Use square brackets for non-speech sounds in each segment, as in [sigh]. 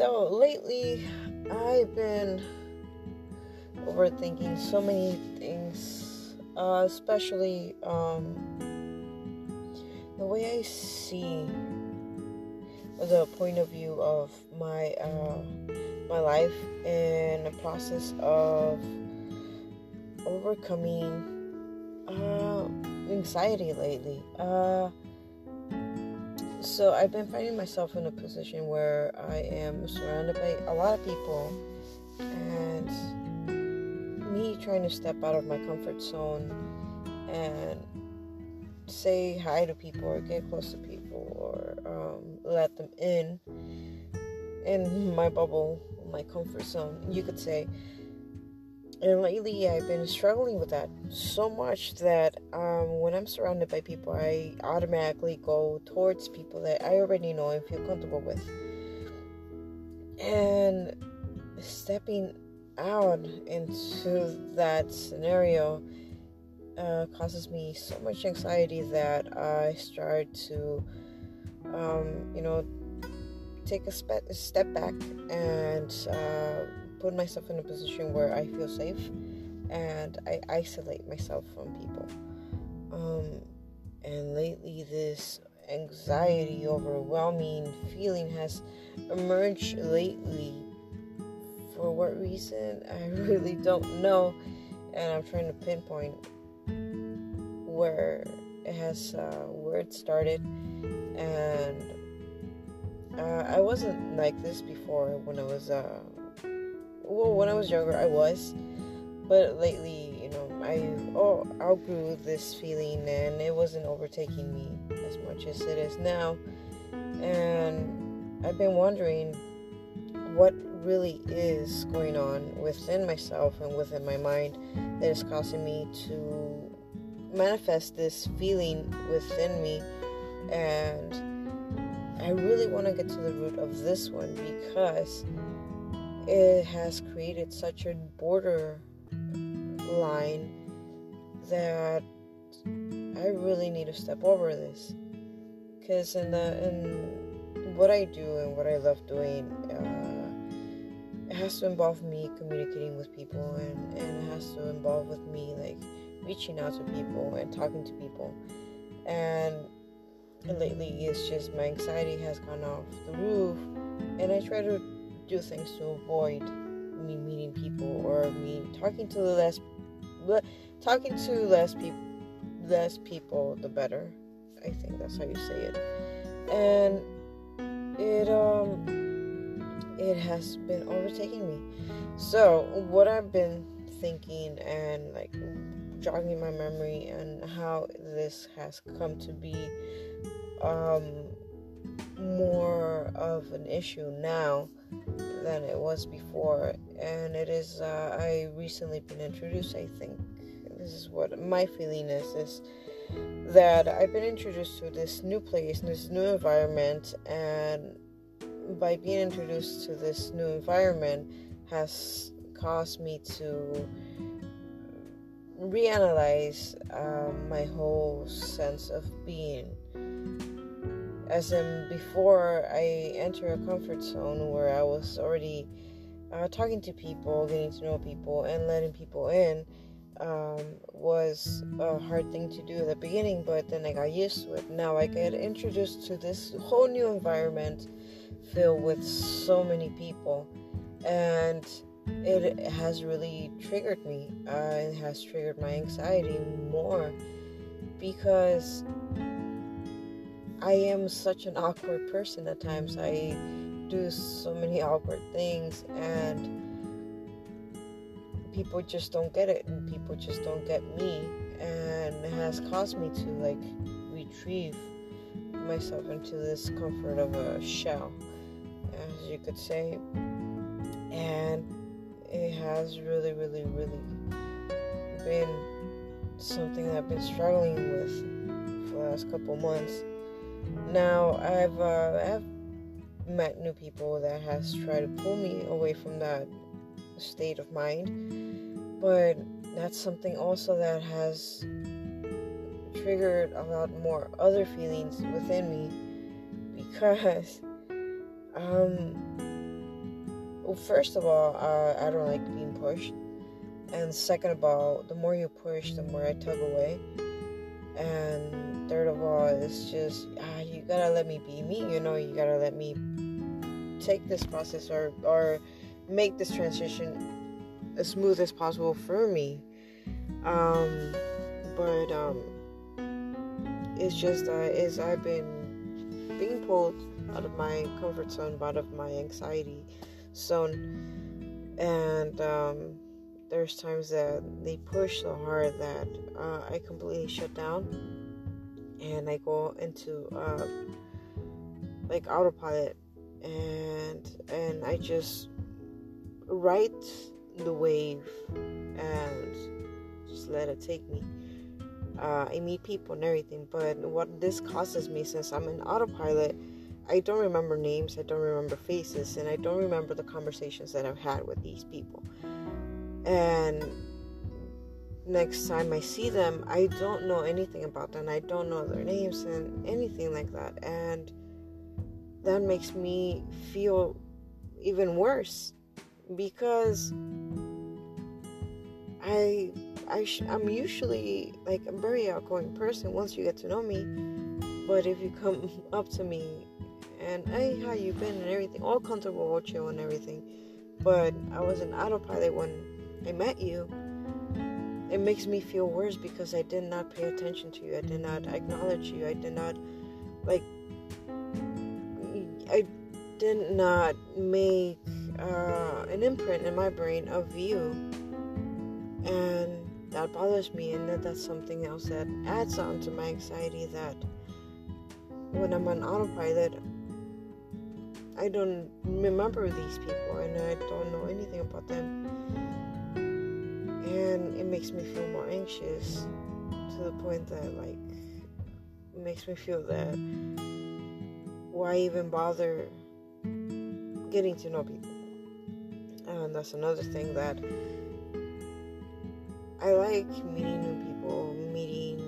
So lately, I've been overthinking so many things, uh, especially um, the way I see the point of view of my uh, my life and the process of overcoming uh, anxiety lately. Uh, so I've been finding myself in a position where I am surrounded by a lot of people, and me trying to step out of my comfort zone and say hi to people or get close to people or um, let them in in my bubble, my comfort zone, you could say. And lately, I've been struggling with that so much that um, when I'm surrounded by people, I automatically go towards people that I already know and feel comfortable with. And stepping out into that scenario uh, causes me so much anxiety that I start to, um, you know, take a, spe- step back and uh, put myself in a position where I feel safe and I isolate myself from people. Um, and lately, this anxiety, overwhelming feeling has emerged lately. For what reason? [laughs] I really don't know. And I'm trying to pinpoint where it has uh, where it started and uh, I wasn't like this before when I was uh, well when I was younger I was. But lately you know I oh outgrew this feeling and it wasn't overtaking me as much as it is now. And I've been wondering what really is going on within myself and within my mind that is causing me to manifest this feeling within me. And I really want to get to the root of this one because it has created such a border line that I really need to step over this because in the in what I do and what I love doing uh, it has to involve me communicating with people and, and it has to involve with me like reaching out to people and talking to people. And lately, it's just my anxiety has gone off the roof, and I try to do things to avoid me meeting people or me talking to the less, talking to less people, less people, the better. I think that's how you say it. And it um it has been overtaking me. So what I've been thinking and like jogging my memory and how this has come to be um, more of an issue now than it was before. And it is, uh, I recently been introduced, I think. This is what my feeling is, is that I've been introduced to this new place, this new environment, and by being introduced to this new environment has caused me to reanalyze um, my whole sense of being. As in, before I enter a comfort zone where I was already uh, talking to people, getting to know people, and letting people in, um, was a hard thing to do at the beginning, but then I got used to it. Now I get introduced to this whole new environment filled with so many people, and it has really triggered me. Uh, it has triggered my anxiety more because I am such an awkward person at times. I do so many awkward things and people just don't get it and people just don't get me and it has caused me to like retrieve myself into this comfort of a shell as you could say and it has really, really, really been something that I've been struggling with for the last couple months. Now I've uh, I've met new people that has tried to pull me away from that state of mind, but that's something also that has triggered a lot more other feelings within me because um well, first of all, uh, I don't like being pushed. And second of all, the more you push, the more I tug away. And third of all, it's just, ah, you gotta let me be me, you know, you gotta let me take this process or, or make this transition as smooth as possible for me. Um, but, um, it's just is I've been being pulled out of my comfort zone, out of my anxiety zone, and um, there's times that they push so hard that uh, I completely shut down, and I go into uh, like autopilot, and and I just ride the wave and just let it take me uh, I meet people and everything. But what this causes me, since I'm an autopilot, I don't remember names, I don't remember faces, and I don't remember the conversations that I've had with these people. And next time I see them, I don't know anything about them. I don't know their names and anything like that. And that makes me feel even worse because I I sh- I'm usually like a very outgoing person once you get to know me. But if you come [laughs] up to me and hey, how you been and everything, all comfortable, all chill and everything, but I was an autopilot when I met you. It makes me feel worse because I did not pay attention to you. I did not acknowledge you. I did not like. I did not make uh, an imprint in my brain of you and that bothers me and that that's something else that adds on to my anxiety that when i'm on autopilot i don't remember these people and i don't know anything about them and it makes me feel more anxious to the point that like makes me feel that why even bother getting to know people and that's another thing that I like meeting new people, meeting,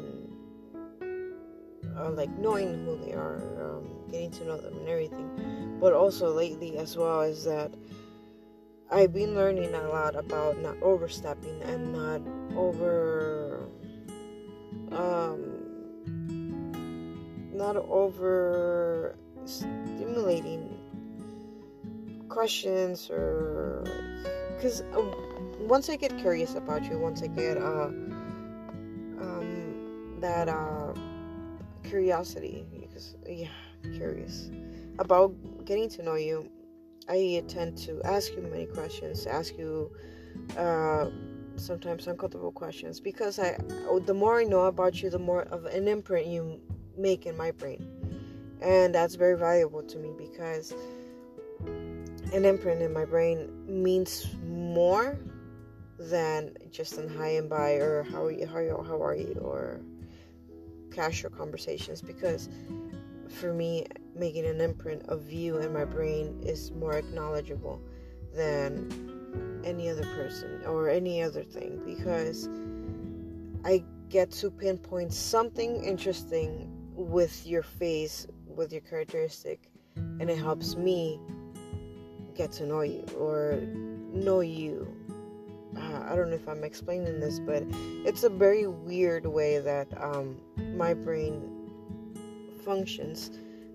uh, like knowing who they are, um, getting to know them and everything. But also lately, as well, is that I've been learning a lot about not overstepping and not over, um, not over stimulating questions or because. Um, once I get curious about you, once I get uh, um, that uh, curiosity, because yeah, curious about getting to know you, I tend to ask you many questions, ask you uh, sometimes uncomfortable questions, because I, the more I know about you, the more of an imprint you make in my brain, and that's very valuable to me because an imprint in my brain means more than just an hi and bye or how are you, how are you, how are you, or casual conversations. Because for me, making an imprint of you in my brain is more acknowledgeable than any other person or any other thing because I get to pinpoint something interesting with your face, with your characteristic, and it helps me get to know you or know you uh, I don't know if I'm explaining this, but it's a very weird way that um, my brain functions.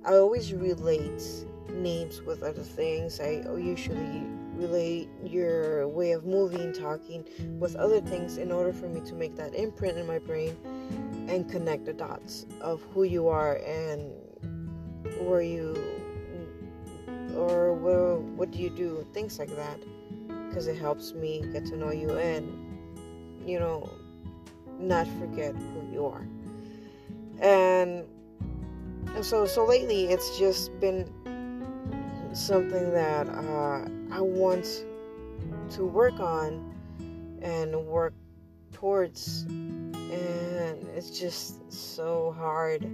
I always relate names with other things. I usually relate your way of moving, talking with other things in order for me to make that imprint in my brain and connect the dots of who you are and where you or where, what do you do, things like that because it helps me get to know you and you know not forget who you are and so so lately it's just been something that uh, I want to work on and work towards. And it's just so hard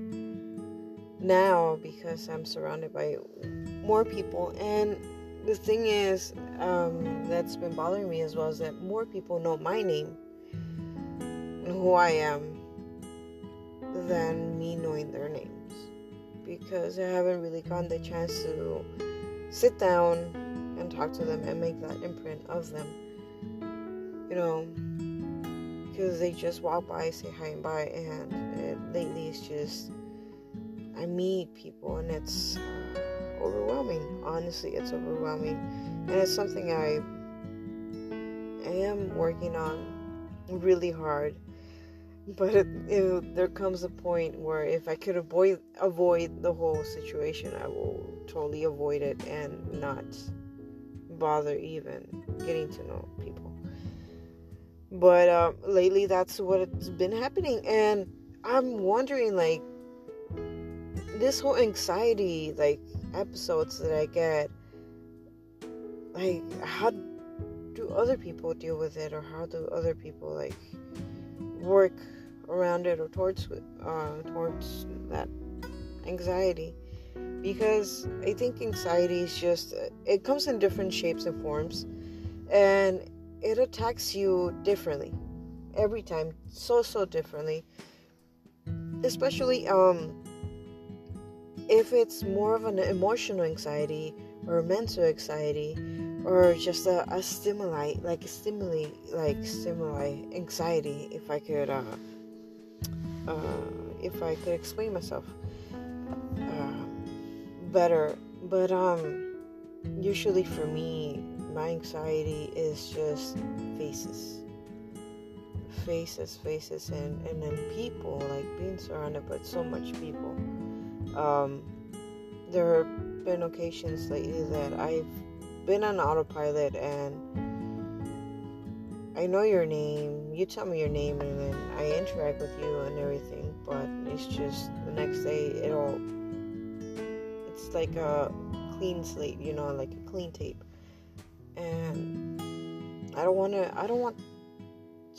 now because I'm surrounded by more people. And the thing is um, that's been bothering me as well is that more people know my name and who I am than me knowing their names because I haven't really gotten the chance to sit down and talk to them and make that imprint of them. You know, because they just walk by, say hi and bye, and it, lately it's just I meet people and it's uh, overwhelming. Honestly, it's overwhelming, and it's something I I am working on really hard. But it, it, there comes a point where if I could avoid avoid the whole situation, I will totally avoid it and not bother even getting to know people. But uh, lately, that's what it's been happening, and I'm wondering, like, this whole anxiety, like, episodes that I get, like, how do other people deal with it, or how do other people like work around it or towards uh, towards that anxiety? Because I think anxiety is just it comes in different shapes and forms, and it attacks you differently every time, so so differently. Especially um, if it's more of an emotional anxiety or mental anxiety or just a, a stimuli like a stimuli like stimuli anxiety if i could uh, uh, if i could explain myself uh, better. But um usually for me my anxiety is just faces. Faces faces and and then people like being surrounded by so much people. Um there have been occasions lately that i've been on autopilot and I know your name, you tell me your name, and then I interact with you and everything, but it's just the next day it all it's like a clean slate, you know, like a clean tape. And I don't want to I don't want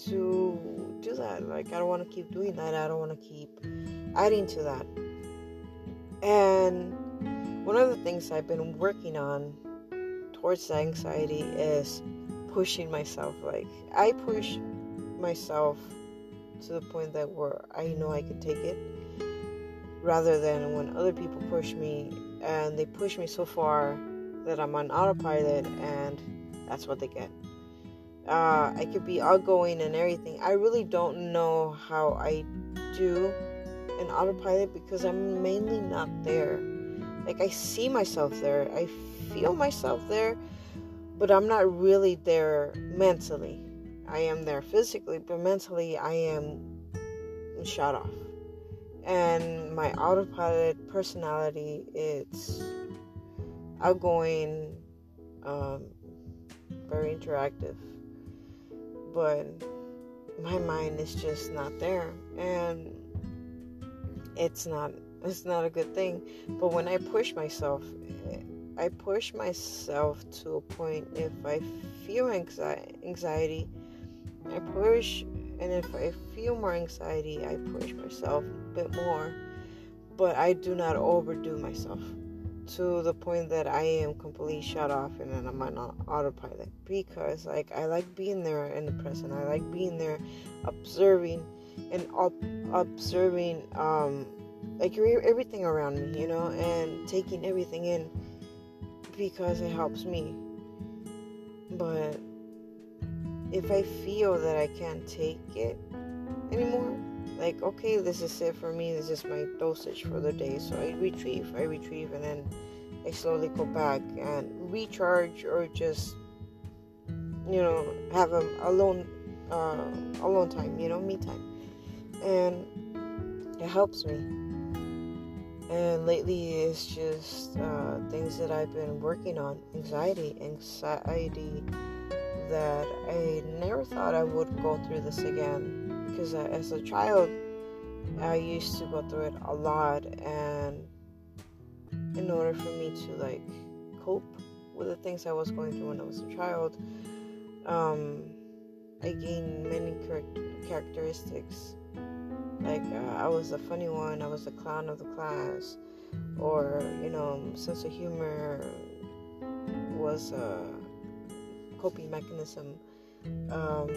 to do that. Like I don't want to keep doing that. I don't want to keep adding to that. And one of the things I've been working on towards anxiety is pushing myself. Like I push myself to the point that where I know I can take it, rather than when other people push me and they push me so far that I'm on autopilot and that's what they get. Uh, I could be outgoing and everything. I really don't know how I do an autopilot because I'm mainly not there. Like I see myself there. I feel myself there, but I'm not really there mentally. I am there physically, but mentally I am shut off. And my autopilot personality it's outgoing, um, very interactive, but my mind is just not there, and it's not it's not a good thing. But when I push myself, I push myself to a point if I feel anxiety, I push, and if I feel more anxiety, I push myself a bit more. But I do not overdo myself to the point that I am completely shut off and then I'm on autopilot because like I like being there in the present. I like being there, observing and observing um like everything around me, you know, and taking everything in because it helps me. But if I feel that I can't take it anymore, like, okay, this is it for me, this is my dosage for the day, so I retrieve, I retrieve, and then I slowly go back and recharge or just, you know, have a alone, uh, alone time, you know, me time. And it helps me and lately it's just uh, things that I've been working on anxiety, anxiety that I never thought I would go through this again. Because as a child I used to go through it a lot and in order for me to like cope with the things I was going through when I was a child um, I gained many char- characteristics like uh, I was the funny one, I was the clown of the class, or you know, sense of humor was a coping mechanism. Um,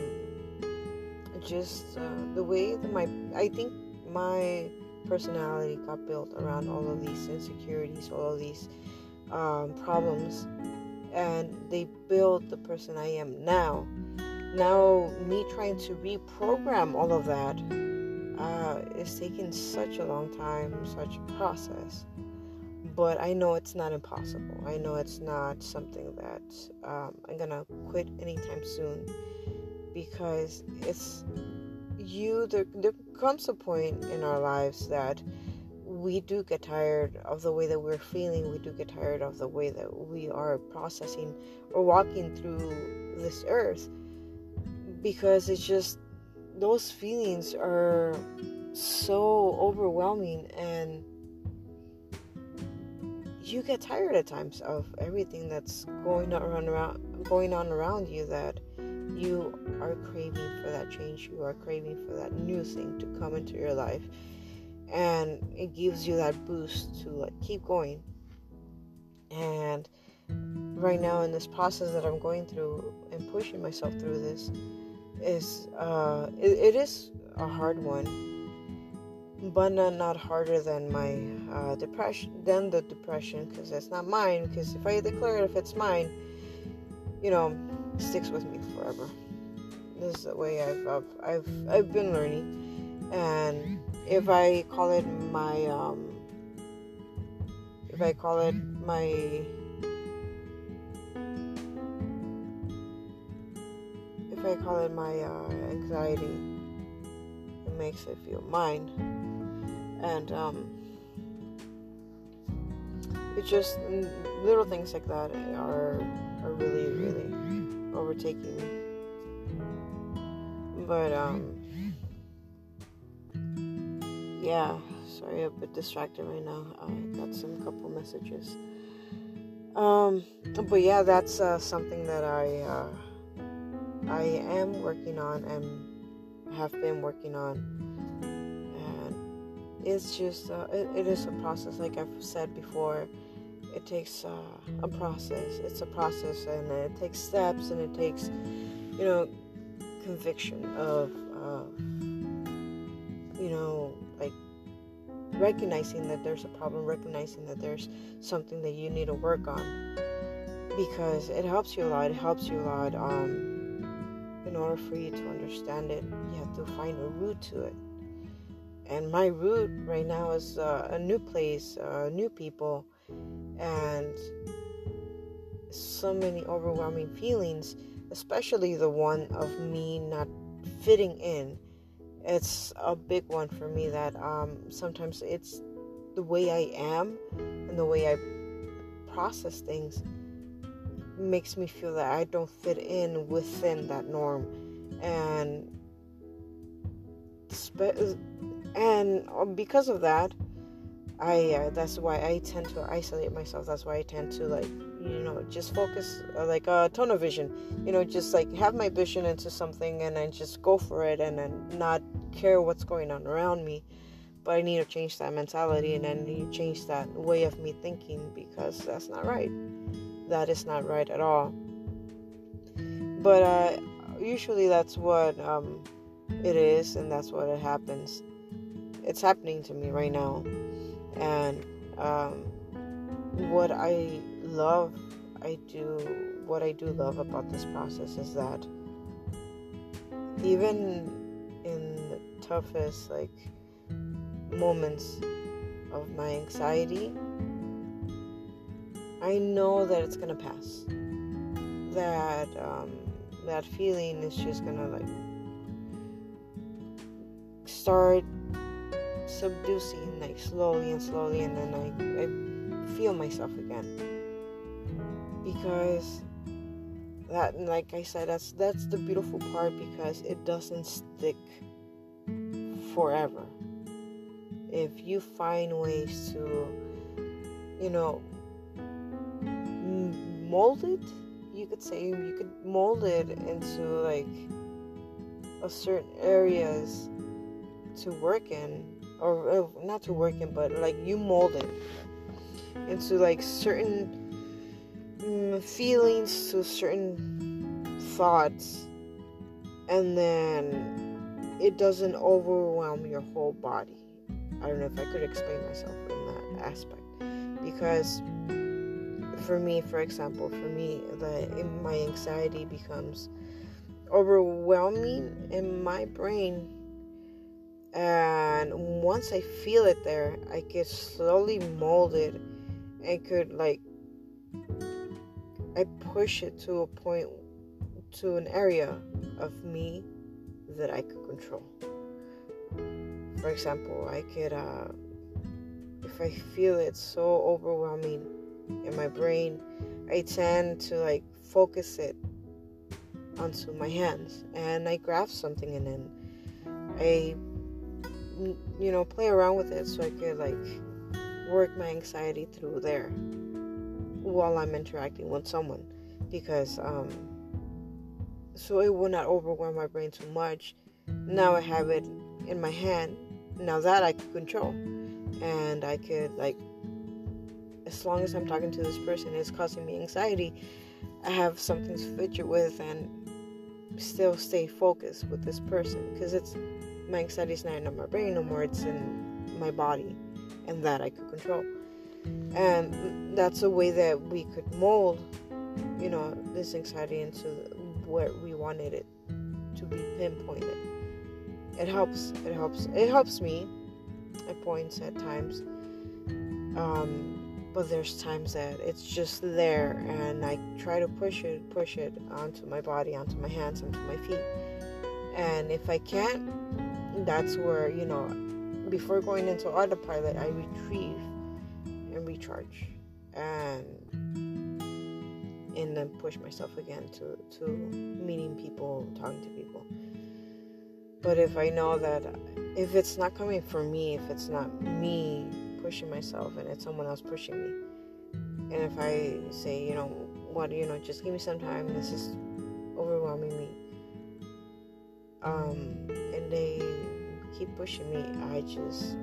just uh, the way that my I think my personality got built around all of these insecurities, all of these um, problems, and they build the person I am now. Now, me trying to reprogram all of that uh, is taking such a long time, such a process. But I know it's not impossible. I know it's not something that um, I'm gonna quit anytime soon because it's you. There, there comes a point in our lives that we do get tired of the way that we're feeling. We do get tired of the way that we are processing or walking through this earth because it's just those feelings are so overwhelming and you get tired at times of everything that's going on around going on around you that you are craving for that change. You are craving for that new thing to come into your life. And it gives you that boost to like keep going. And right now in this process that i'm going through and pushing myself through this is uh it, it is a hard one but not, not harder than my uh, depression than the depression because it's not mine because if i declare it if it's mine you know it sticks with me forever. This is the way i've i've i've, I've been learning. And if i call it my um if i call it my I call it my uh, anxiety, it makes it feel mine. And um, it's just little things like that are are really really overtaking me. But um, yeah, sorry, I'm a bit distracted right now. I got some couple messages. Um, but yeah, that's uh, something that I. Uh, I am working on and have been working on. And it's just, uh, it, it is a process, like I've said before. It takes uh, a process. It's a process, and it takes steps, and it takes, you know, conviction of, uh, you know, like recognizing that there's a problem, recognizing that there's something that you need to work on, because it helps you a lot. It helps you a lot. Um, in order for you to understand it, you have to find a root to it. And my root right now is uh, a new place, uh, new people, and so many overwhelming feelings, especially the one of me not fitting in. It's a big one for me that um, sometimes it's the way I am and the way I process things makes me feel that I don't fit in within that norm, and and um, because of that, I uh, that's why I tend to isolate myself. That's why I tend to like you know just focus uh, like a uh, tunnel vision. You know, just like have my vision into something and then just go for it and then not care what's going on around me. But I need to change that mentality and then change that way of me thinking because that's not right that is not right at all. But uh, usually that's what um, it is, and that's what it happens. It's happening to me right now, and um, what I love, I do. What I do love about this process is that even in the toughest like moments of my anxiety I know that it's gonna pass. That um, that feeling is just gonna like start subducing like slowly and slowly, and then I I feel myself again because that like I said that's that's the beautiful part because it doesn't stick forever. If you find ways to you know mold it you could say you could mold it into like a certain areas to work in or uh, not to work in but like you mold it into like certain mm, feelings to certain thoughts and then it doesn't overwhelm your whole body. I don't know if i could explain myself in that aspect because for me, for example, for me, the my anxiety becomes overwhelming in my brain. And once I feel it there, I get slowly molded and could like I push it to a point to an area of me that I could control. For example, I could uh if I feel it so overwhelming in my brain, I tend to like focus it onto my hands and I grab something and then I you know play around with it so I could like work my anxiety through there while I'm interacting with someone because um so it will not overwhelm my brain too much. Now I have it in my hand. Now that I can control and I could like as long as I'm talking to this person it's causing me anxiety, I have something to fidget with and still stay focused with this person because it's my anxiety is not in my brain no more it's in my body and that I could control. And that's a way that we could mold you know this anxiety into where we wanted it to be pinpointed. It helps it helps it helps me at points at times. Um, but there's times that it's just there and I try to push it, push it onto my body, onto my hands, onto my feet. And if I can't, that's where, you know, before going into autopilot, I retrieve and recharge and and then push myself again to, to meeting people, talking to people. But if I know that if it's not coming from me, if it's not me pushing myself and it's someone else pushing me. And if I say, you know, what, you know, just give me some time, this is overwhelming me. Um, and they keep pushing me, I just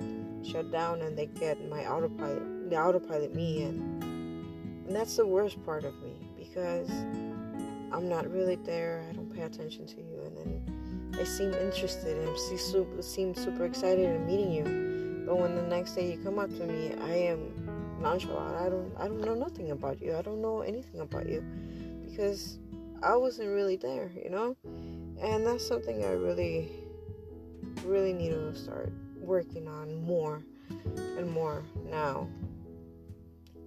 shut down and they get my autopilot, the autopilot me, and, and that's the worst part of me because I'm not really there. I don't pay attention to you, and then I seem interested and seem super excited in meeting you but when the next day you come up to me, I am nonchalant. I don't I don't know nothing about you. I don't know anything about you because I wasn't really there, you know? And that's something I really really need to start working on more and more now.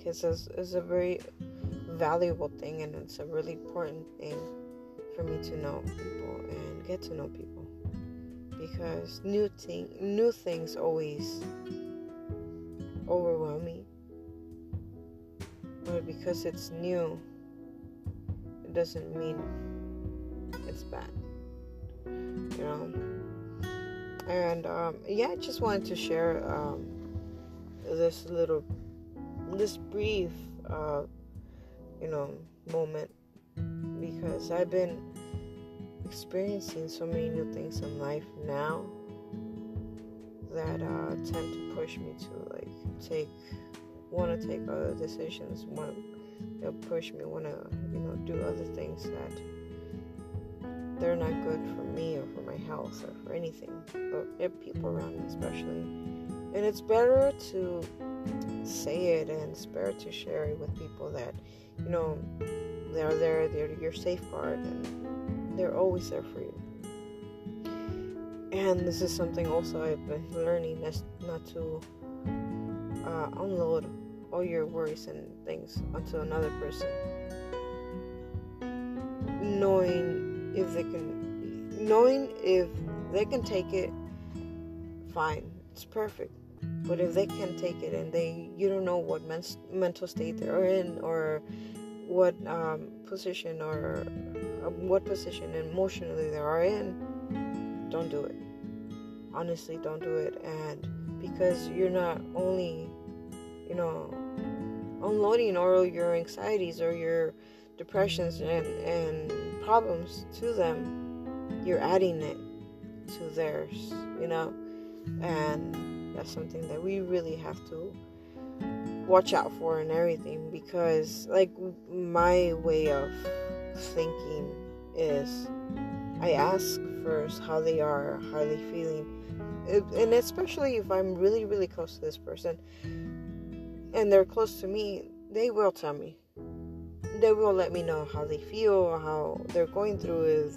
Cuz it's, it's a very valuable thing and it's a really important thing for me to know people and get to know people because new thing new things always overwhelm me. But because it's new, it doesn't mean it's bad. You know? And um, yeah, I just wanted to share um, this little, this brief, uh, you know, moment because I've been experiencing so many new things in life now that uh, tend to push me to like take want to take other decisions want to push me want to you know do other things that they're not good for me or for my health or for anything but people around me especially. And it's better to say it and better to share it with people that you know they're there they're your safeguard and they're always there for you. And this is something also I've been learning that's not to uh, unload all your worries and things onto another person. Knowing if they can, knowing if they can take it, fine, it's perfect. But if they can't take it and they, you don't know what men- mental state they're in or what um, position or what position emotionally they are in, don't do it. Honestly, don't do it. And because you're not only, you know, unloading all your anxieties or your depressions and, and problems to them, you're adding it to theirs, you know? And that's something that we really have to watch out for and everything because, like, my way of thinking is I ask first how they are, how they feeling, and especially if I'm really, really close to this person and they're close to me, they will tell me. they will let me know how they feel how they're going through it.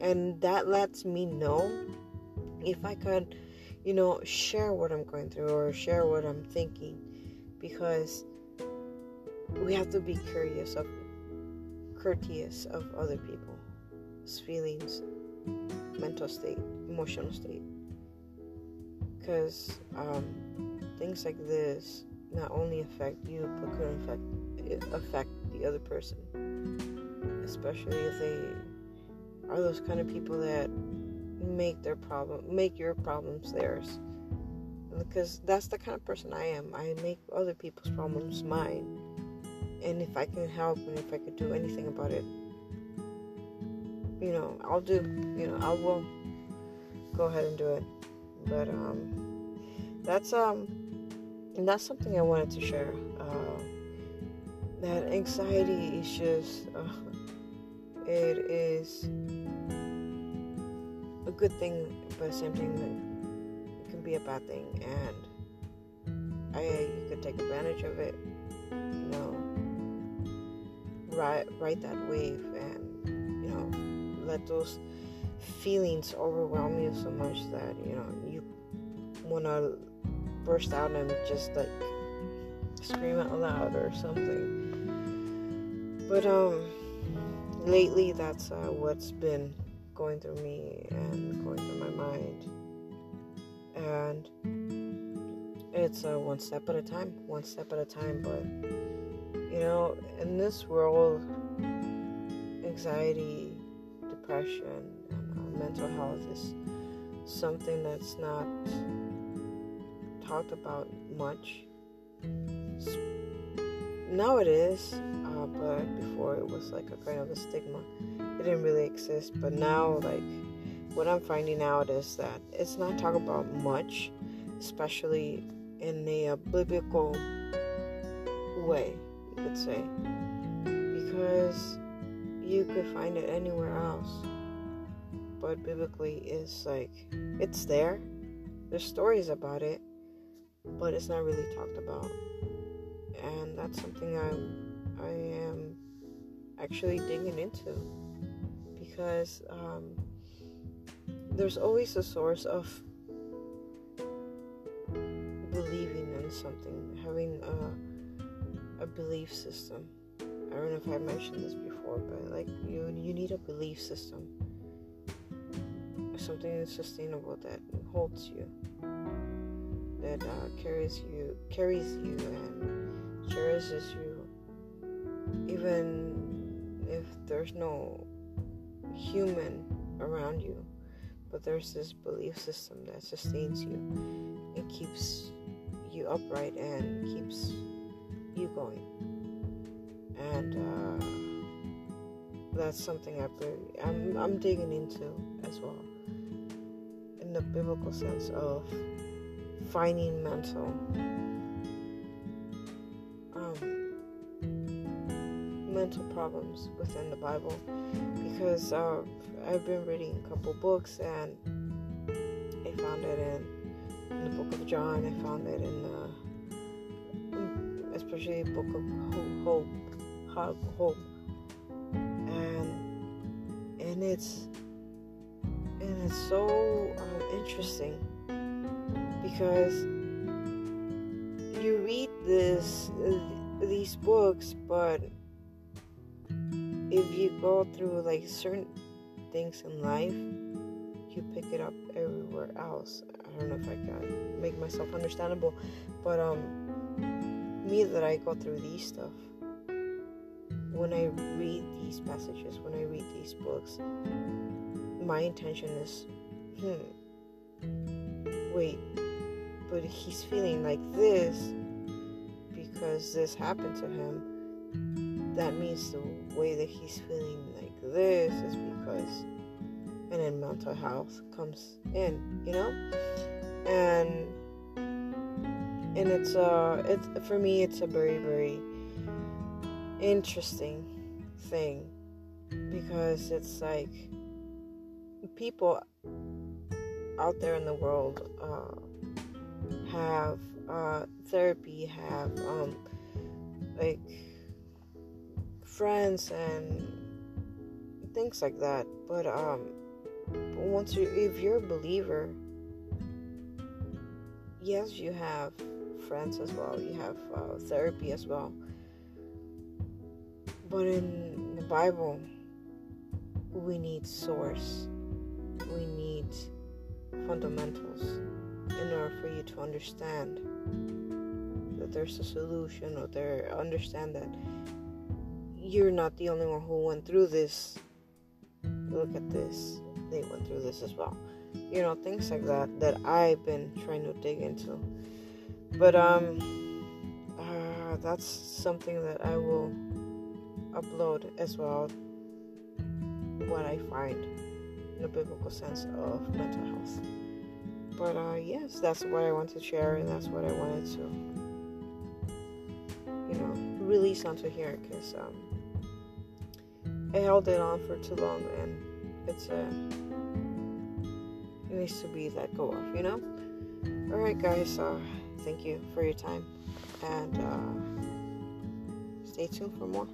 And that lets me know if i could you know share what i'm going through or share what i'm thinking. Because we have to be curious of courteous of other people's feelings mental state emotional state. Because um, things like this not only affect you but could affect affect the other person. Especially if they are those kind of people that make their problem make your problems theirs. Because that's the kind of person I am. I make other people's problems mine and if I can help and if I could do anything about it you know I'll do you know I will go ahead and do it. But um that's um and that's something I wanted to share. Uh, that anxiety is just uh, it is a good thing but same thing that it can be a bad thing. And I you could take advantage of it ride ride that wave and you know let those feelings overwhelm you so much that you know you want to burst out and just like scream out loud or something. But um lately that's uh, what's been going through me and going through my mind. And it's uh, one step at a time one step at a time but you know in this world anxiety depression and uh, mental health is something that's not talked about much. Now it is uh, but before it was like a kind of a stigma. It didn't really exist but now like what i'm finding out is that it's not talked about much especially in a, a biblical way you could say. Because you could find it anywhere else. But biblically it's like it's there. There's stories about it but it's not really talked about. And that's something i'm i am actually digging into. Because um, there's always a source of believing in something having a, a belief system. I don't know if i mentioned this before but like you you need a belief system. Something that's sustainable that holds you that uh, carries you carries you and cherishes you. Even if there's no human around you but there's this belief system that sustains you It keeps you upright and keeps you going and uh, that's something I I'm, I'm digging into as well in the biblical sense of finding mental um, mental problems within the Bible because uh, I've been reading a couple books and I found it in, in the book of John. I found it in mm, especially book of Hope, Hope, Hope, and and it's and it's so um, interesting because you read this uh, these books but if you go through like certain things in life you pick it up everywhere else. I don't know if i can make myself understandable but um me that i go through these stuff. When i read these passages when i read these books my intention is hmm wait but he's feeling like this because this happened to him, that means the way that he's feeling like this is because, and then mental health comes in, you know, and and it's uh, it's for me, it's a very very interesting thing because it's like people out there in the world. Uh, have uh, therapy, have um, like friends and things like that. But um, once you, if you're a believer, yes, you have friends as well. You have uh, therapy as well. But in the Bible, we need source. We need fundamentals in order for you to understand that there's a solution or there understand that you're not the only one who went through this. Look at this. They went through this as well. You know, things like that that I've been trying to dig into. But um uh, that's something that I will upload as well what I find in a biblical sense of mental health. But uh, yes, that's what I want to share, and that's what I wanted to, you know, release onto here because um, I held it on for too long, and it's uh, it needs to be let go of, you know. All right, guys. Uh, thank you for your time, and uh, stay tuned for more.